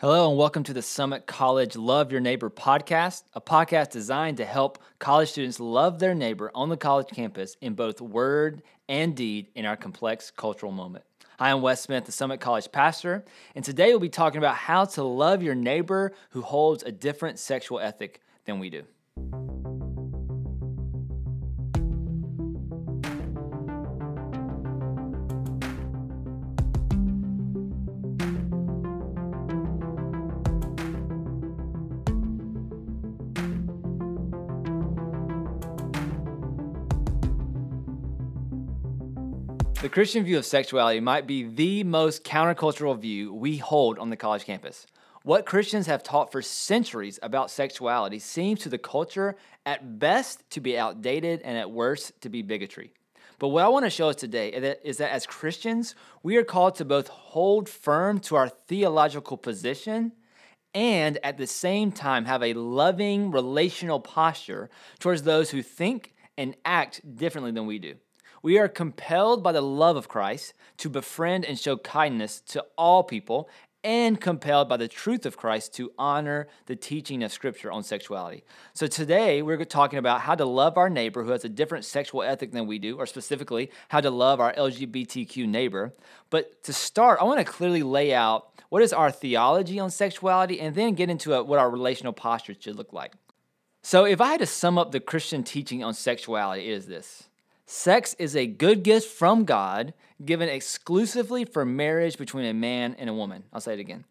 Hello, and welcome to the Summit College Love Your Neighbor podcast, a podcast designed to help college students love their neighbor on the college campus in both word and deed in our complex cultural moment. Hi, I'm Wes Smith, the Summit College pastor, and today we'll be talking about how to love your neighbor who holds a different sexual ethic than we do. Christian view of sexuality might be the most countercultural view we hold on the college campus. What Christians have taught for centuries about sexuality seems to the culture at best to be outdated and at worst to be bigotry. But what I want to show us today is that as Christians, we are called to both hold firm to our theological position and at the same time have a loving relational posture towards those who think and act differently than we do. We are compelled by the love of Christ to befriend and show kindness to all people, and compelled by the truth of Christ to honor the teaching of Scripture on sexuality. So today we're talking about how to love our neighbor who has a different sexual ethic than we do, or specifically how to love our LGBTQ neighbor. But to start, I want to clearly lay out what is our theology on sexuality and then get into a, what our relational posture should look like. So if I had to sum up the Christian teaching on sexuality, it is this. Sex is a good gift from God given exclusively for marriage between a man and a woman. I'll say it again.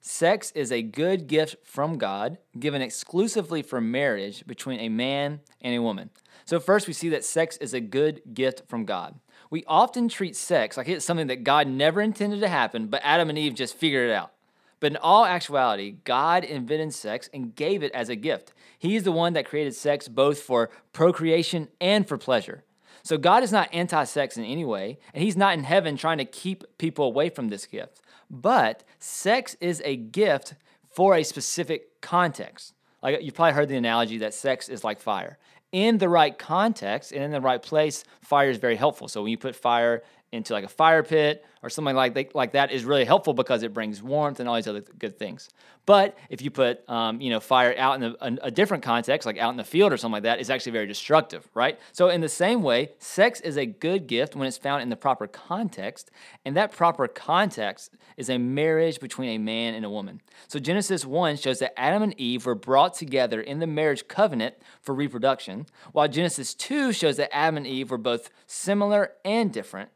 Sex is a good gift from God given exclusively for marriage between a man and a woman. So, first, we see that sex is a good gift from God. We often treat sex like it's something that God never intended to happen, but Adam and Eve just figured it out. But in all actuality, God invented sex and gave it as a gift. He's the one that created sex both for procreation and for pleasure. So God is not anti sex in any way, and He's not in heaven trying to keep people away from this gift. But sex is a gift for a specific context. Like you've probably heard the analogy that sex is like fire. In the right context and in the right place, fire is very helpful. So when you put fire into like a fire pit or something like that, like that is really helpful because it brings warmth and all these other good things. But if you put um, you know fire out in a, a, different context, like out in the field or something like that, it's actually very destructive, right? So in the same way, sex is a good gift when it's found in the proper context, and that proper context is a marriage between a man and a woman. So Genesis one shows that Adam and Eve were brought together in the marriage covenant for reproduction, while Genesis two shows that Adam and Eve were both similar and different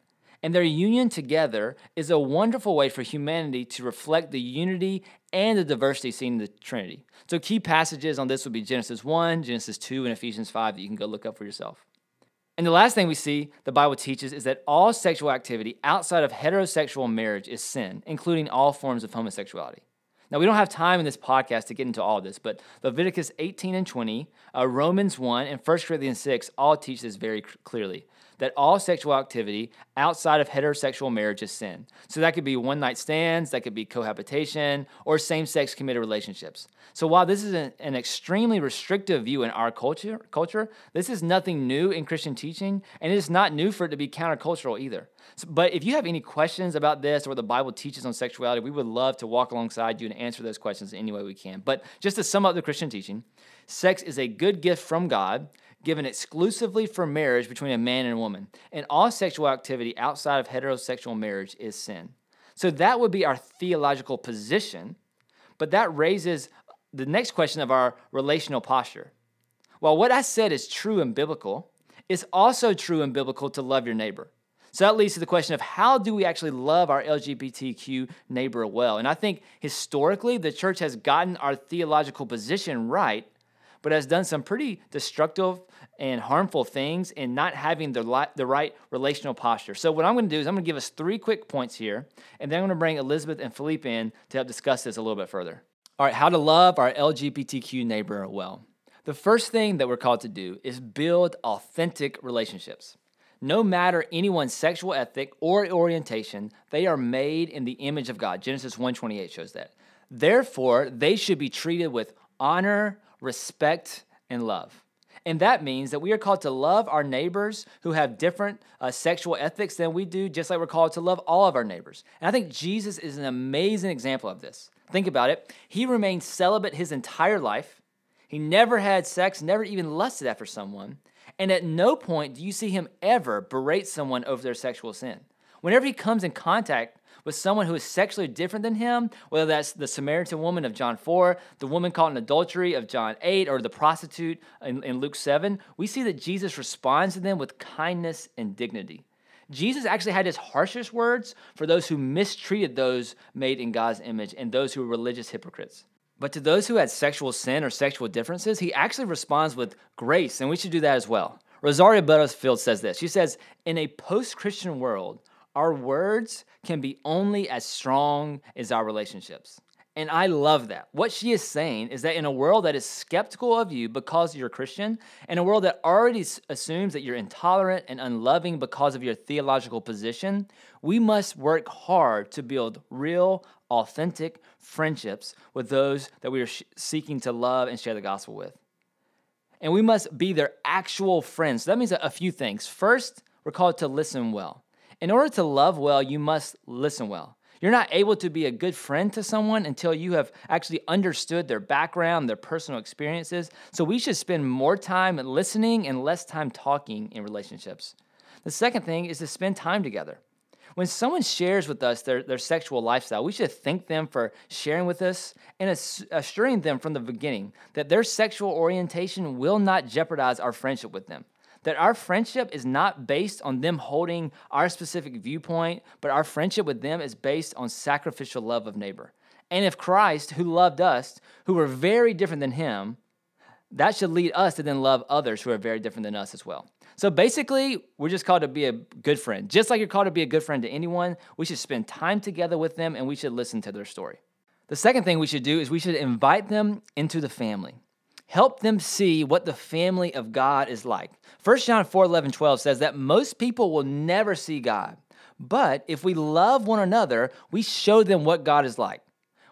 and their union together is a wonderful way for humanity to reflect the unity and the diversity seen in the Trinity. So, key passages on this would be Genesis 1, Genesis 2, and Ephesians 5 that you can go look up for yourself. And the last thing we see the Bible teaches is that all sexual activity outside of heterosexual marriage is sin, including all forms of homosexuality. Now, we don't have time in this podcast to get into all this, but Leviticus 18 and 20, uh, Romans 1, and 1 Corinthians 6 all teach this very clearly that all sexual activity outside of heterosexual marriage is sin. So that could be one night stands, that could be cohabitation, or same sex committed relationships. So while this is an, an, extremely restrictive view in our culture, culture, this is nothing new in Christian teaching, and it is not new for it to be countercultural either. So, but if you have any questions about this or what the Bible teaches on sexuality, we would love to walk alongside you and answer those questions any way we can. But just to sum up the Christian teaching, sex is a good gift from God given exclusively for marriage between a man and a woman. And all sexual activity outside of heterosexual marriage is sin. So that would be our theological position, but that raises the next question of our relational posture. While what I said is true and biblical, it's also true and biblical to love your neighbor. So that leads to the question of how do we actually love our LGBTQ neighbor well? And I think historically, the church has gotten our theological position right, but has done some pretty destructive and harmful things in not having the, li- the right relational posture. So, what I'm going to do is I'm going to give us three quick points here, and then I'm going to bring Elizabeth and Philippe in to help discuss this a little bit further. All right, how to love our LGBTQ neighbor well. The first thing that we're called to do is build authentic relationships. No matter anyone's sexual ethic or orientation, they are made in the image of God. Genesis 1:28 shows that. Therefore, they should be treated with honor, respect, and love. And that means that we are called to love our neighbors who have different uh, sexual ethics than we do, just like we're called to love all of our neighbors. And I think Jesus is an amazing example of this. Think about it. He remained celibate his entire life. He never had sex, never even lusted after someone. And at no point do you see him ever berate someone over their sexual sin. Whenever he comes in contact with someone who is sexually different than him, whether that's the Samaritan woman of John 4, the woman caught in adultery of John 8, or the prostitute in, in Luke 7, we see that Jesus responds to them with kindness and dignity. Jesus actually had his harshest words for those who mistreated those made in God's image and those who were religious hypocrites. But to those who had sexual sin or sexual differences, he actually responds with grace, and we should do that as well. Rosaria Butterfield says this. She says, In a post Christian world, our words can be only as strong as our relationships. And I love that. What she is saying is that in a world that is skeptical of you because you're a Christian, in a world that already assumes that you're intolerant and unloving because of your theological position, we must work hard to build real, authentic friendships with those that we are sh- seeking to love and share the gospel with. And we must be their actual friends. So that means a few things. First, we're called to listen well. In order to love well, you must listen well. You're not able to be a good friend to someone until you have actually understood their background, their personal experiences. So we should spend more time listening and less time talking in relationships. The second thing is to spend time together. When someone shares with us their, their sexual lifestyle, we should thank them for sharing with us and assuring them from the beginning that their sexual orientation will not jeopardize our friendship with them that our friendship is not based on them holding our specific viewpoint, but our friendship with them is based on sacrificial love of neighbor. And if Christ, who loved us, who were very different than him, that should lead us to then love others who are very different than us as well. So basically, we're just called to be a good friend. Just like you're called to be a good friend to anyone, we should spend time together with them and we should listen to their story. The second thing we should do is we should invite them into the family. Help them see what the family of God is like. 1 John 4 11, 12 says that most people will never see God. But if we love one another, we show them what God is like.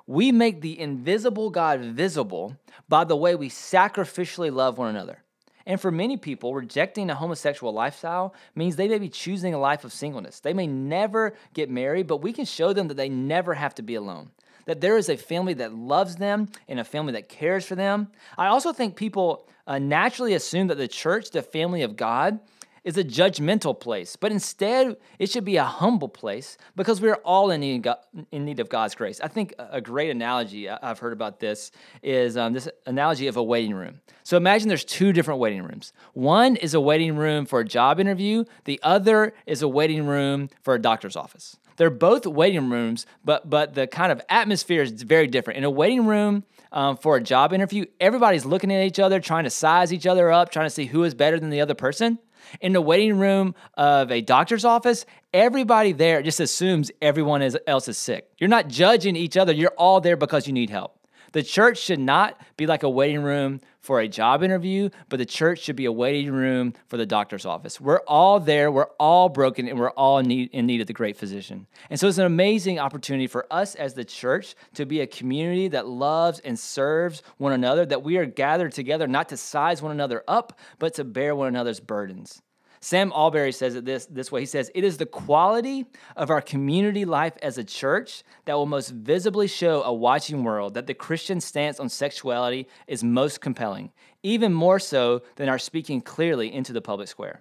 We make the invisible God visible by the way we sacrificially love one another. And for many people, rejecting a homosexual lifestyle means they may be choosing a life of singleness. They may never get married, but we can show them that they never have to be alone that there is a family that loves them and a family that cares for them. I also think people uh, naturally assume that the church, the family of God, is a judgmental place, but instead it should be a humble place because we're all in need, in need of God's grace. I think a great analogy I've heard about this is um, this analogy of a waiting room. So imagine there's two different waiting rooms. One is a waiting room for a job interview, the other is a waiting room for a doctor's office. They're both waiting rooms, but but the kind of atmosphere is very different. In a waiting room um, for a job interview, everybody's looking at each other, trying to size each other up, trying to see who is better than the other person. In the waiting room of a doctor's office, everybody there just assumes everyone else is sick. You're not judging each other. You're all there because you need help. The church should not be like a waiting room for a job interview, but the church should be a waiting room for the doctor's office. We're all there, we're all broken, and we're all in need, in need of the great physician. And so it's an amazing opportunity for us as the church to be a community that loves and serves one another, that we are gathered together not to size one another up, but to bear one another's burdens. Sam Allberry says it this, this way. He says, It is the quality of our community life as a church that will most visibly show a watching world that the Christian stance on sexuality is most compelling, even more so than our speaking clearly into the public square.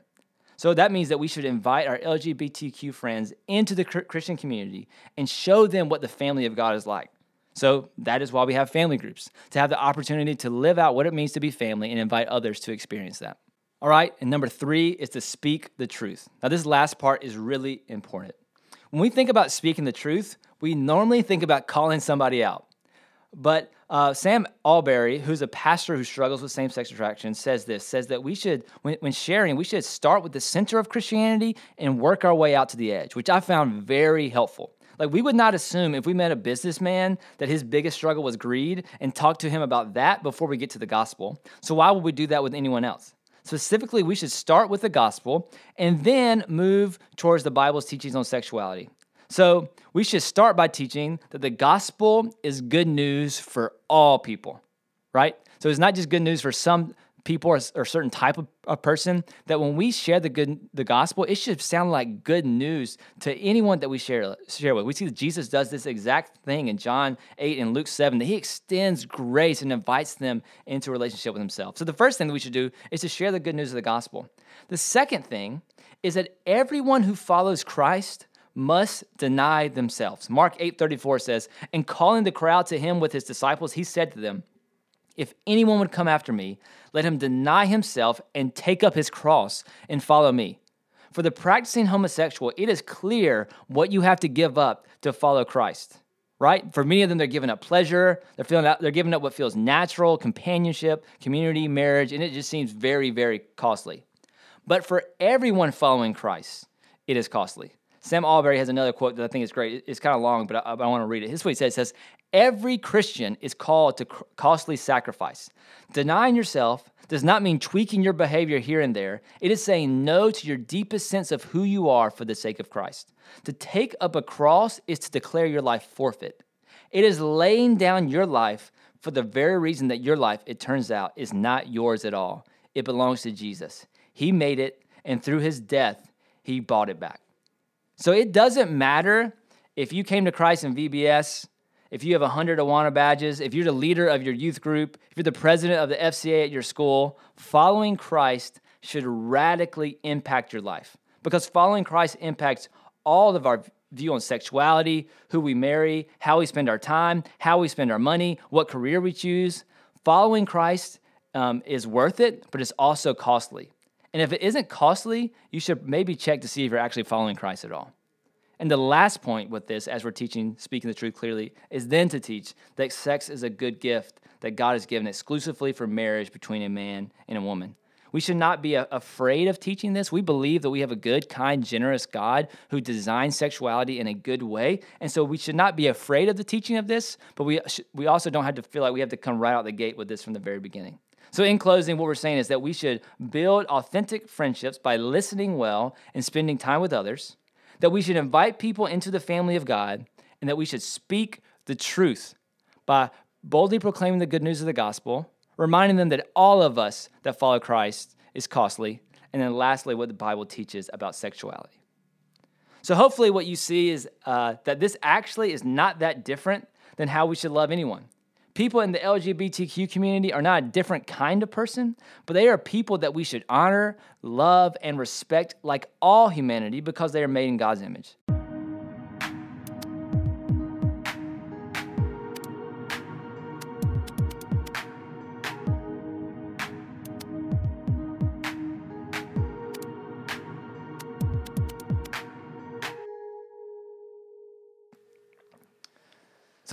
So that means that we should invite our LGBTQ friends into the Christian community and show them what the family of God is like. So that is why we have family groups, to have the opportunity to live out what it means to be family and invite others to experience that. All right, and number three is to speak the truth. Now, this last part is really important. When we think about speaking the truth, we normally think about calling somebody out. But uh, Sam Allberry, who's a pastor who struggles with same sex attraction, says this says that we should, when, when sharing, we should start with the center of Christianity and work our way out to the edge, which I found very helpful. Like, we would not assume if we met a businessman that his biggest struggle was greed and talk to him about that before we get to the gospel. So, why would we do that with anyone else? Specifically, we should start with the gospel and then move towards the Bible's teachings on sexuality. So, we should start by teaching that the gospel is good news for all people, right? So, it's not just good news for some people or a certain type of, of person that when we share the good the gospel it should sound like good news to anyone that we share share with. We see that jesus does this exact thing in john 8 and luke 7 that he extends grace and invites them into a relationship with himself. So the first thing that we should do is to share the good news of the gospel. The second thing is that everyone who follows christ must deny themselves. Mark 8:34 says and calling the crowd to him with his disciples he said to them if anyone would come after me, let him deny himself and take up his cross and follow me. For the practicing homosexual, it is clear what you have to give up to follow Christ. Right? For many of them, they're giving up pleasure. They're feeling out, they're giving up what feels natural, companionship, community, marriage, and it just seems very, very costly. But for everyone following Christ, it is costly. Sam Allberry has another quote that I think is great. It's kind of long, but I, I want to read it. This is what he says. It says, Every Christian is called to costly sacrifice. Denying yourself does not mean tweaking your behavior here and there. It is saying no to your deepest sense of who you are for the sake of Christ. To take up a cross is to declare your life forfeit. It is laying down your life for the very reason that your life, it turns out, is not yours at all. It belongs to Jesus. He made it, and through his death, he bought it back. So it doesn't matter if you came to Christ in VBS if you have 100 Awana badges, if you're the leader of your youth group, if you're the president of the FCA at your school, following Christ should radically impact your life because following Christ impacts all of our view on sexuality, who we marry, how we spend our time, how we spend our money, what career we choose. Following Christ um, is worth it, but it's also costly. And if it isn't costly, you should maybe check to see if you're actually following Christ at all. And the last point with this, as we're teaching, speaking the truth clearly, is then to teach that sex is a good gift that God has given exclusively for marriage between a man and a woman. We should not be uh, afraid of teaching this. We believe that we have a good, kind, generous God who designed sexuality in a good way. And so we should not be afraid of the teaching of this, but we, we also don't have to feel like we have to come right out the gate with this from the very beginning. So, in closing, what we're saying is that we should build authentic friendships by listening well and spending time with others that we should invite people into the family of God and that we should speak the truth by boldly proclaiming the good news of the gospel, reminding them that all of us that follow Christ is costly, and then lastly, what the Bible teaches about sexuality. So, hopefully, what you see is uh, that this actually is not that different than how we should love anyone. People in the LGBTQ community are not a different kind of person, but they are people that we should honor, love, and respect like all humanity because they are made in God's image.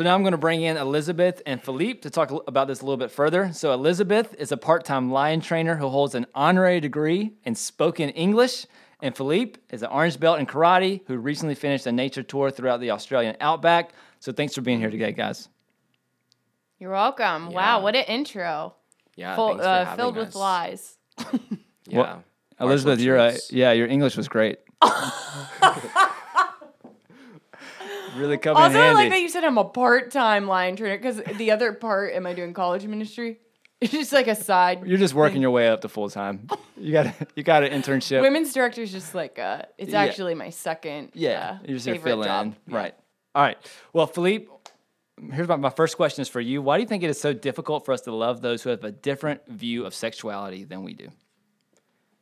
So now I'm going to bring in Elizabeth and Philippe to talk about this a little bit further. So Elizabeth is a part-time lion trainer who holds an honorary degree in spoken English, and Philippe is an orange belt in karate who recently finished a nature tour throughout the Australian outback. So thanks for being here today, guys. You're welcome. Yeah. Wow, what an intro. Yeah, Full, uh, filled us. with lies. yeah. Well, Elizabeth, you're a, yeah, your English was great. really come also, in handy. I like that you said I'm a part-time line trainer because the other part, am I doing college ministry? It's just like a side. You're just working thing. your way up to full time. You got you got an internship. Women's director is just like uh, it's yeah. actually my second. Yeah, uh, you're just favorite job. In. Right. All right. Well, Philippe, here's my, my first question is for you. Why do you think it is so difficult for us to love those who have a different view of sexuality than we do?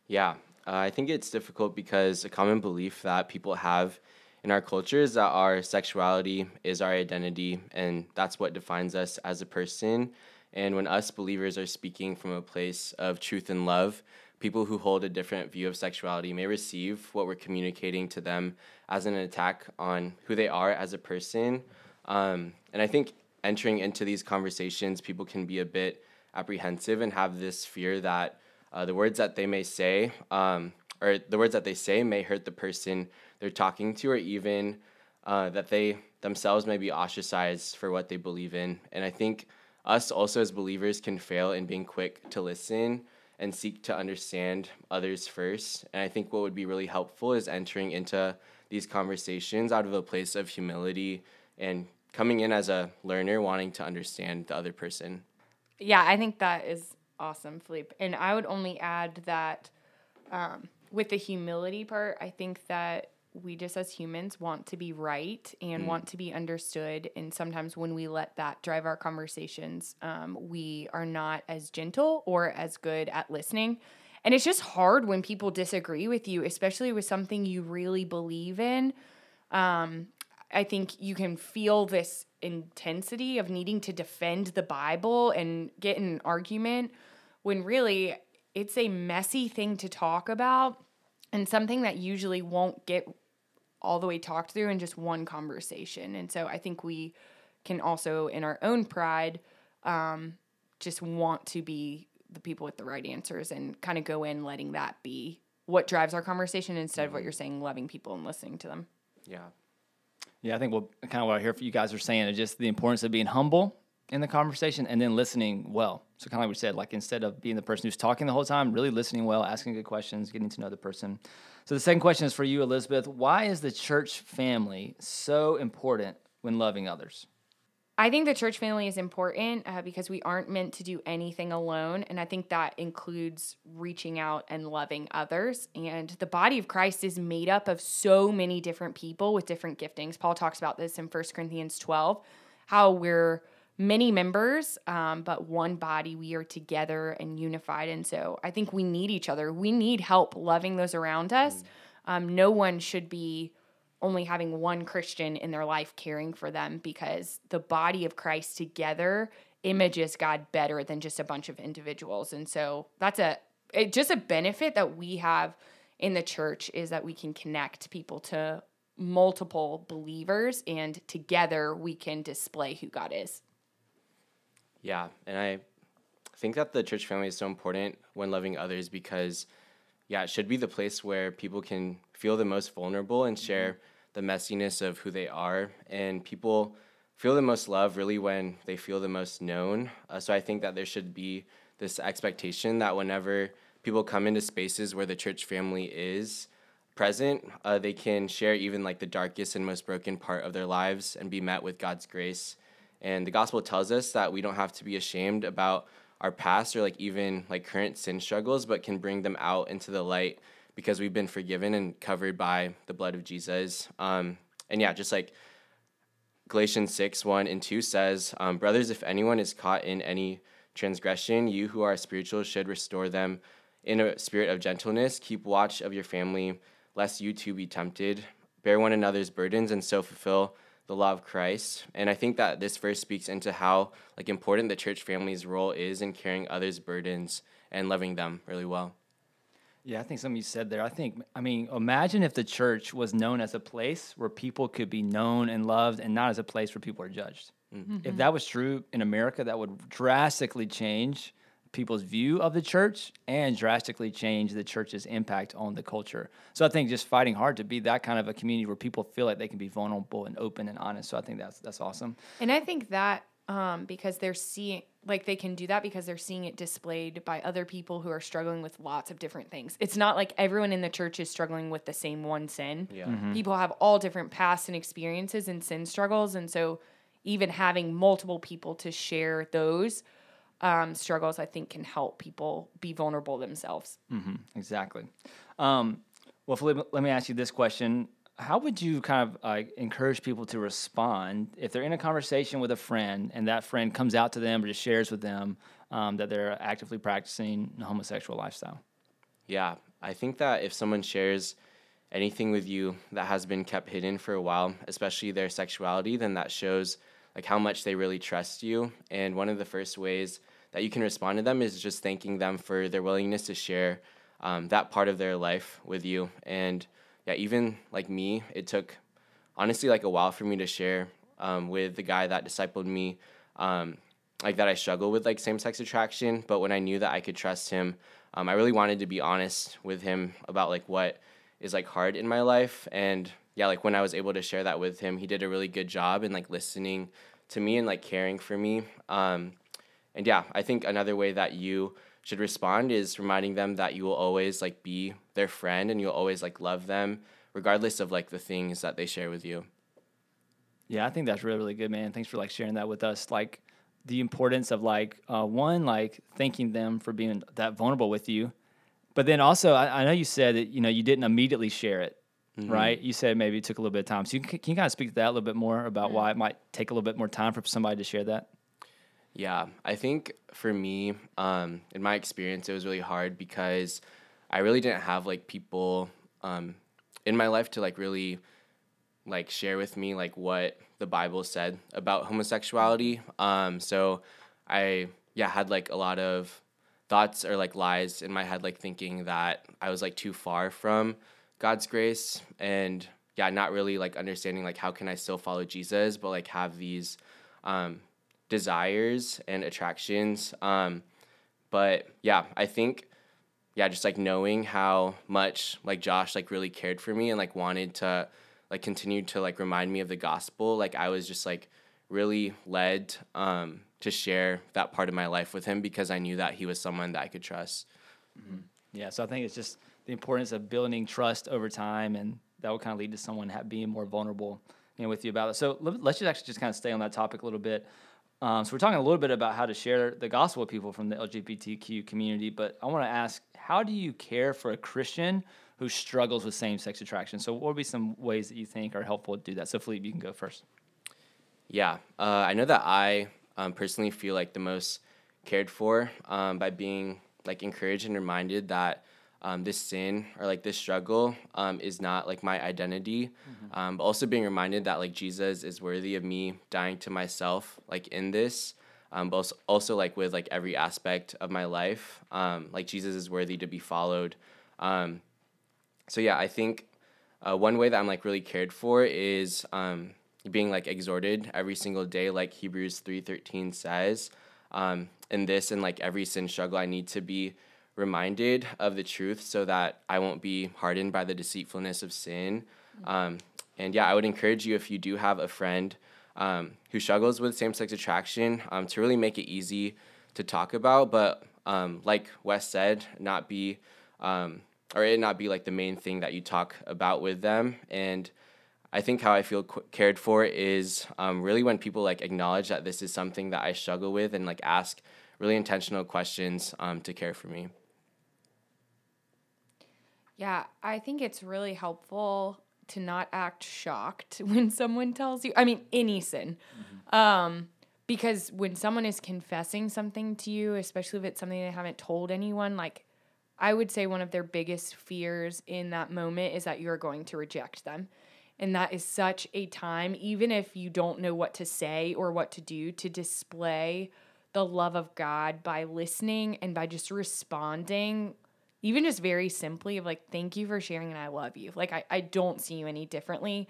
Yeah, uh, I think it's difficult because a common belief that people have in our culture is that our sexuality is our identity and that's what defines us as a person. And when us believers are speaking from a place of truth and love, people who hold a different view of sexuality may receive what we're communicating to them as an attack on who they are as a person. Um, and I think entering into these conversations, people can be a bit apprehensive and have this fear that uh, the words that they may say, um, or the words that they say, may hurt the person they're talking to, or even uh, that they themselves may be ostracized for what they believe in. And I think us also as believers can fail in being quick to listen and seek to understand others first. And I think what would be really helpful is entering into these conversations out of a place of humility and coming in as a learner wanting to understand the other person. Yeah, I think that is awesome, Philippe. And I would only add that um, with the humility part, I think that we just as humans want to be right and want to be understood. And sometimes when we let that drive our conversations, um, we are not as gentle or as good at listening. And it's just hard when people disagree with you, especially with something you really believe in. Um, I think you can feel this intensity of needing to defend the Bible and get in an argument when really it's a messy thing to talk about and something that usually won't get all the way talked through in just one conversation. And so I think we can also, in our own pride, um, just want to be the people with the right answers and kind of go in letting that be what drives our conversation instead of what you're saying, loving people and listening to them. Yeah. Yeah, I think what kind of what I hear for you guys are saying is just the importance of being humble in the conversation and then listening well. So kind of like we said, like instead of being the person who's talking the whole time, really listening well, asking good questions, getting to know the person. So the second question is for you, Elizabeth. Why is the church family so important when loving others? I think the church family is important uh, because we aren't meant to do anything alone. And I think that includes reaching out and loving others. And the body of Christ is made up of so many different people with different giftings. Paul talks about this in 1 Corinthians 12, how we're many members, um, but one body. We are together and unified. And so I think we need each other. We need help loving those around us. Um, no one should be only having one Christian in their life caring for them because the body of Christ together images God better than just a bunch of individuals. And so that's a it, just a benefit that we have in the church is that we can connect people to multiple believers and together we can display who God is. Yeah, and I think that the church family is so important when loving others because, yeah, it should be the place where people can feel the most vulnerable and share the messiness of who they are. And people feel the most love really when they feel the most known. Uh, so I think that there should be this expectation that whenever people come into spaces where the church family is present, uh, they can share even like the darkest and most broken part of their lives and be met with God's grace. And the gospel tells us that we don't have to be ashamed about our past or like even like current sin struggles, but can bring them out into the light because we've been forgiven and covered by the blood of Jesus. Um, and yeah, just like Galatians 6 1 and 2 says, um, Brothers, if anyone is caught in any transgression, you who are spiritual should restore them in a spirit of gentleness. Keep watch of your family, lest you too be tempted. Bear one another's burdens and so fulfill the law of Christ. And I think that this verse speaks into how like important the church family's role is in carrying others' burdens and loving them really well. Yeah, I think something you said there. I think, I mean, imagine if the church was known as a place where people could be known and loved and not as a place where people are judged. Mm-hmm. Mm-hmm. If that was true in America, that would drastically change people's view of the church and drastically change the church's impact on the culture. So I think just fighting hard to be that kind of a community where people feel like they can be vulnerable and open and honest. So I think that's that's awesome. And I think that um, because they're seeing, like, they can do that because they're seeing it displayed by other people who are struggling with lots of different things. It's not like everyone in the church is struggling with the same one sin. Yeah. People have all different pasts and experiences and sin struggles. And so, even having multiple people to share those um, struggles, I think, can help people be vulnerable themselves. Exactly. Um, well, Philip, let me ask you this question. How would you kind of uh, encourage people to respond if they're in a conversation with a friend and that friend comes out to them or just shares with them um, that they're actively practicing a homosexual lifestyle? Yeah, I think that if someone shares anything with you that has been kept hidden for a while, especially their sexuality, then that shows like how much they really trust you. And one of the first ways that you can respond to them is just thanking them for their willingness to share um, that part of their life with you. And yeah, even like me, it took honestly like a while for me to share um, with the guy that discipled me. Um, like that I struggle with like same sex attraction, but when I knew that I could trust him, um, I really wanted to be honest with him about like what is like hard in my life. And yeah, like when I was able to share that with him, he did a really good job in like listening to me and like caring for me. Um, and yeah, I think another way that you should respond is reminding them that you will always like be their friend and you'll always like love them regardless of like the things that they share with you. Yeah, I think that's really, really good, man. Thanks for like sharing that with us. Like the importance of like uh, one like thanking them for being that vulnerable with you, but then also I, I know you said that you know you didn't immediately share it, Mm-hmm. right? You said maybe it took a little bit of time. So you can, can you kind of speak to that a little bit more about why it might take a little bit more time for somebody to share that? Yeah, I think for me, um, in my experience, it was really hard because I really didn't have like people um, in my life to like really like share with me like what the Bible said about homosexuality. Um, so I yeah had like a lot of thoughts or like lies in my head, like thinking that I was like too far from God's grace and yeah, not really like understanding like how can I still follow Jesus, but like have these um, desires and attractions. Um, but yeah, I think yeah, just like knowing how much like Josh like really cared for me and like wanted to like continue to like remind me of the gospel. Like I was just like really led um, to share that part of my life with him because I knew that he was someone that I could trust. Yeah, so I think it's just the importance of building trust over time, and that will kind of lead to someone being more vulnerable you know, with you about it. So let's just actually just kind of stay on that topic a little bit. Um, so we're talking a little bit about how to share the gospel with people from the LGBTQ community, but I want to ask, how do you care for a Christian who struggles with same-sex attraction? So what would be some ways that you think are helpful to do that? So Philippe, you can go first. Yeah, uh, I know that I um, personally feel like the most cared for um, by being like encouraged and reminded that um, this sin or like this struggle um, is not like my identity, um, but also being reminded that like Jesus is worthy of me dying to myself like in this, um, but also, also like with like every aspect of my life, um, like Jesus is worthy to be followed. Um, so yeah, I think uh, one way that I'm like really cared for is um, being like exhorted every single day, like Hebrews three thirteen says. Um, in this and like every sin struggle, I need to be reminded of the truth so that I won't be hardened by the deceitfulness of sin. Um, and yeah, I would encourage you if you do have a friend um, who struggles with same sex attraction um, to really make it easy to talk about, but um, like Wes said, not be um, or it not be like the main thing that you talk about with them. And I think how I feel qu- cared for is um, really when people like acknowledge that this is something that I struggle with and like ask really intentional questions um, to care for me. Yeah, I think it's really helpful to not act shocked when someone tells you. I mean, any sin. Um, because when someone is confessing something to you, especially if it's something they haven't told anyone, like I would say one of their biggest fears in that moment is that you're going to reject them. And that is such a time, even if you don't know what to say or what to do, to display the love of God by listening and by just responding even just very simply of like thank you for sharing and i love you. Like I, I don't see you any differently.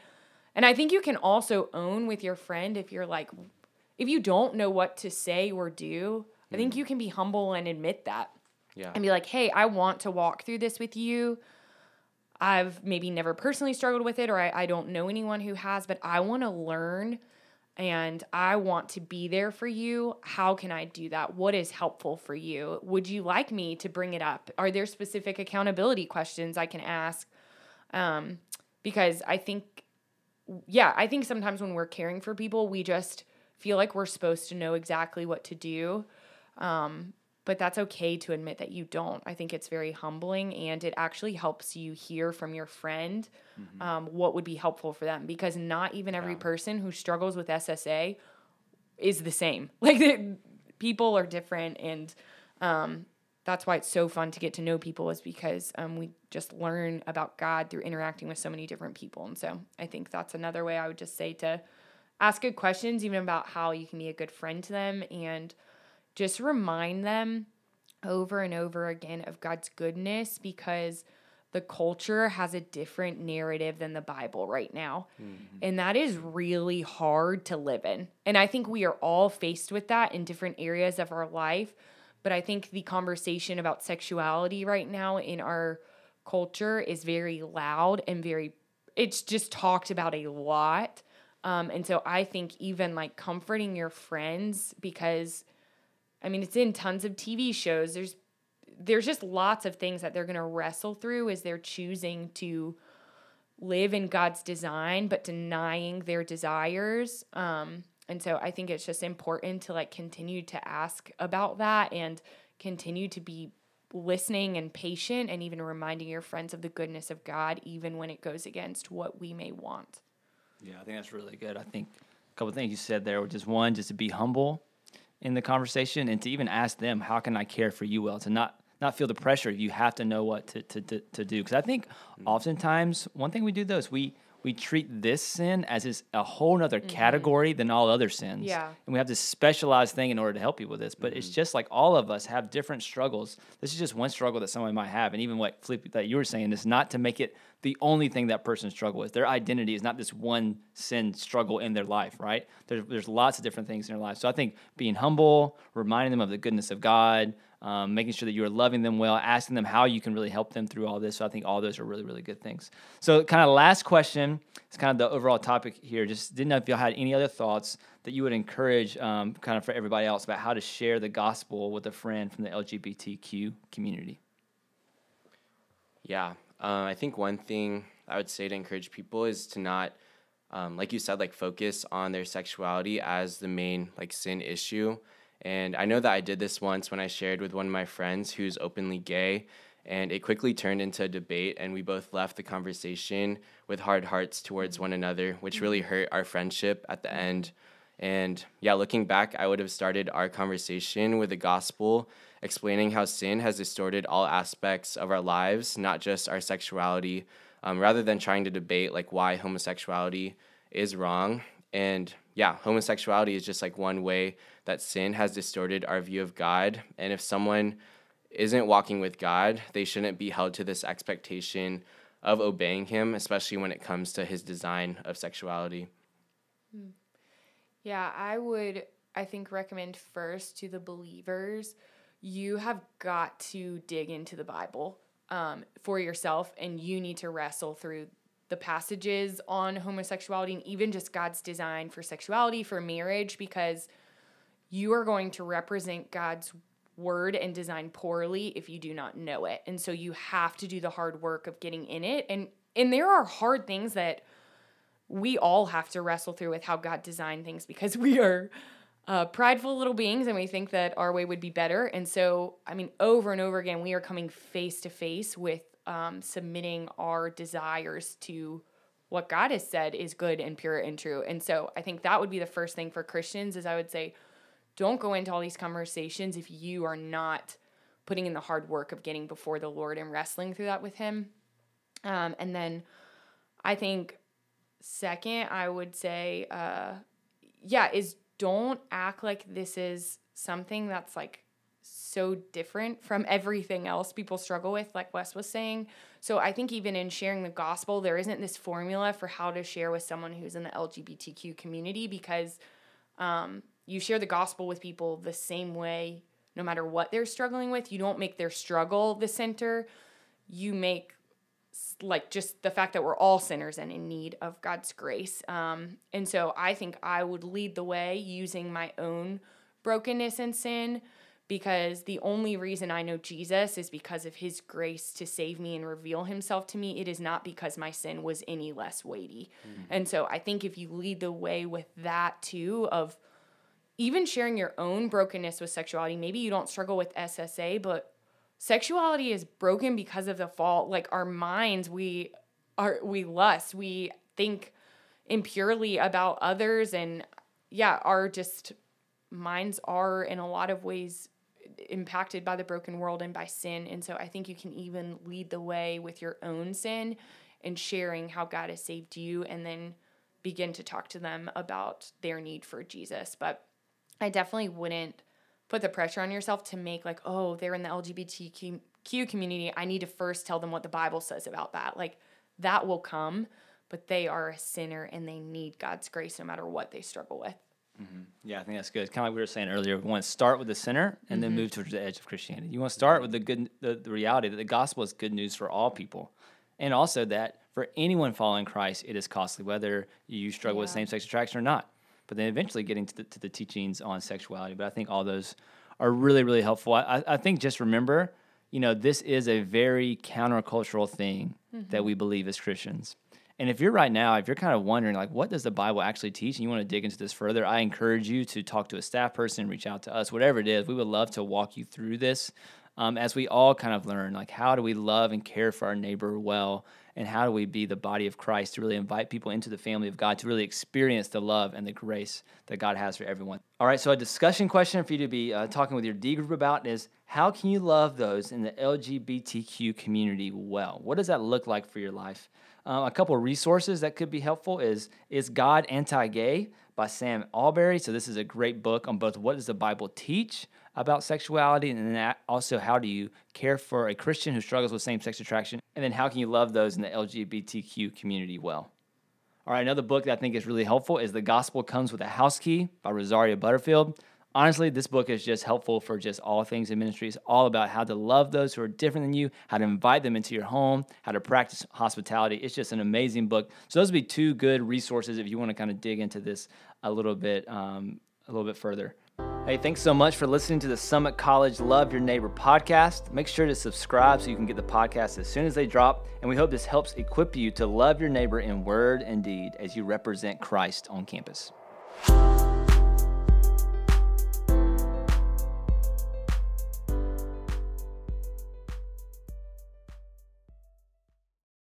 And i think you can also own with your friend if you're like if you don't know what to say or do i think mm. you can be humble and admit that. Yeah. and be like hey i want to walk through this with you. I've maybe never personally struggled with it or i, I don't know anyone who has but i want to learn and I want to be there for you. How can I do that? What is helpful for you? Would you like me to bring it up? Are there specific accountability questions I can ask? Um, because I think, yeah, I think sometimes when we're caring for people, we just feel like we're supposed to know exactly what to do. Um, but that's okay to admit that you don't. I think it's very humbling and it actually helps you hear from your friend um, what would be helpful for them because not even every person who struggles with SSA is the same. Like the, people are different and um, that's why it's so fun to get to know people is because um, we just learn about God through interacting with so many different people. And so I think that's another way I would just say to ask good questions, even about how you can be a good friend to them and just remind them over and over again of God's goodness because the culture has a different narrative than the Bible right now. And that is really hard to live in. And I think we are all faced with that in different areas of our life. But I think the conversation about sexuality right now in our culture is very loud and very, it's just talked about a lot. Um, and so I think even like comforting your friends because I mean, it's in tons of TV shows. There's there's just lots of things that they're going to wrestle through as they're choosing to live in God's design but denying their desires. Um, and so I think it's just important to like continue to ask about that and continue to be listening and patient and even reminding your friends of the goodness of God, even when it goes against what we may want. Yeah, I think that's really good. I think a couple things you said there were just one, just to be humble in the conversation and to even ask them, how can I care for you well? To not not feel the pressure. You have to know what to, to, to, to do. Because I think mm. oftentimes one thing we do though is we we treat this sin as is a whole other mm-hmm. category than all other sins. Yeah. And we have this specialized thing in order to help people with this. But mm-hmm. it's just like all of us have different struggles. This is just one struggle that someone might have. And even what Flip that you were saying is not to make it the only thing that person struggle with. Their identity is not this one sin struggle in their life, right? There's there's lots of different things in their life. So I think being humble, reminding them of the goodness of God, um, making sure that you are loving them well, asking them how you can really help them through all this. So I think all those are really, really good things. So, kind of last question. It's kind of the overall topic here. Just didn't know if y'all had any other thoughts that you would encourage, um, kind of for everybody else, about how to share the gospel with a friend from the LGBTQ community. Yeah, uh, I think one thing I would say to encourage people is to not. Um, like you said, like focus on their sexuality as the main like sin issue and I know that I did this once when I shared with one of my friends who's openly gay, and it quickly turned into a debate, and we both left the conversation with hard hearts towards one another, which really hurt our friendship at the end. And yeah, looking back, I would have started our conversation with the gospel, explaining how sin has distorted all aspects of our lives, not just our sexuality, um, rather than trying to debate like why homosexuality is wrong. And yeah, homosexuality is just like one way that sin has distorted our view of God. And if someone isn't walking with God, they shouldn't be held to this expectation of obeying Him, especially when it comes to His design of sexuality. Hmm. Yeah, I would, I think, recommend first to the believers, you have got to dig into the Bible um, for yourself and you need to wrestle through the passages on homosexuality and even just God's design for sexuality, for marriage, because you are going to represent God's word and design poorly if you do not know it. And so you have to do the hard work of getting in it. And and there are hard things that we all have to wrestle through with how God designed things because we are uh, prideful little beings and we think that our way would be better. And so, I mean, over and over again, we are coming face to face with um, submitting our desires to what God has said is good and pure and true. And so I think that would be the first thing for Christians is I would say, don't go into all these conversations if you are not putting in the hard work of getting before the Lord and wrestling through that with Him. Um, and then I think second, I would say, uh, yeah, is don't act like this is something that's like so different from everything else people struggle with, like Wes was saying. So I think even in sharing the gospel, there isn't this formula for how to share with someone who's in the LGBTQ community because um, you share the gospel with people the same way, no matter what they're struggling with. You don't make their struggle the center. You make like just the fact that we're all sinners and in need of God's grace. Um, and so I think I would lead the way using my own brokenness and sin because the only reason I know Jesus is because of his grace to save me and reveal himself to me. It is not because my sin was any less weighty. Mm-hmm. And so I think if you lead the way with that too, of even sharing your own brokenness with sexuality, maybe you don't struggle with SSA, but sexuality is broken because of the fall. Like our minds, we are we lust, we think impurely about others and yeah, our just minds are in a lot of ways impacted by the broken world and by sin. And so I think you can even lead the way with your own sin and sharing how God has saved you and then begin to talk to them about their need for Jesus. But I definitely wouldn't put the pressure on yourself to make like, oh, they're in the LGBTQ community. I need to first tell them what the Bible says about that. Like that will come, but they are a sinner and they need God's grace no matter what they struggle with. Mm-hmm. Yeah, I think that's good. It's kind of like we were saying earlier. We want to start with the center and mm-hmm. then move towards the edge of Christianity. You want to start with the good, the, the reality that the gospel is good news for all people, and also that for anyone following Christ, it is costly, whether you struggle yeah. with same sex attraction or not. But then eventually getting to the, to the teachings on sexuality. But I think all those are really, really helpful. I, I think just remember, you know, this is a very countercultural thing mm-hmm. that we believe as Christians. And if you're right now, if you're kind of wondering, like, what does the Bible actually teach, and you want to dig into this further, I encourage you to talk to a staff person, reach out to us, whatever it is. We would love to walk you through this um, as we all kind of learn, like, how do we love and care for our neighbor well? And how do we be the body of Christ to really invite people into the family of God to really experience the love and the grace that God has for everyone? All right, so a discussion question for you to be uh, talking with your D group about is how can you love those in the LGBTQ community well? What does that look like for your life? Um, a couple of resources that could be helpful is Is God Anti-Gay by Sam Allberry. So this is a great book on both what does the Bible teach about sexuality and then also how do you care for a Christian who struggles with same-sex attraction and then how can you love those in the LGBTQ community well. All right, another book that I think is really helpful is The Gospel Comes with a House Key by Rosaria Butterfield honestly, this book is just helpful for just all things in ministry. It's all about how to love those who are different than you, how to invite them into your home, how to practice hospitality. It's just an amazing book. So those would be two good resources if you want to kind of dig into this a little bit, um, a little bit further. Hey, thanks so much for listening to the Summit College Love Your Neighbor podcast. Make sure to subscribe so you can get the podcast as soon as they drop. And we hope this helps equip you to love your neighbor in word and deed as you represent Christ on campus.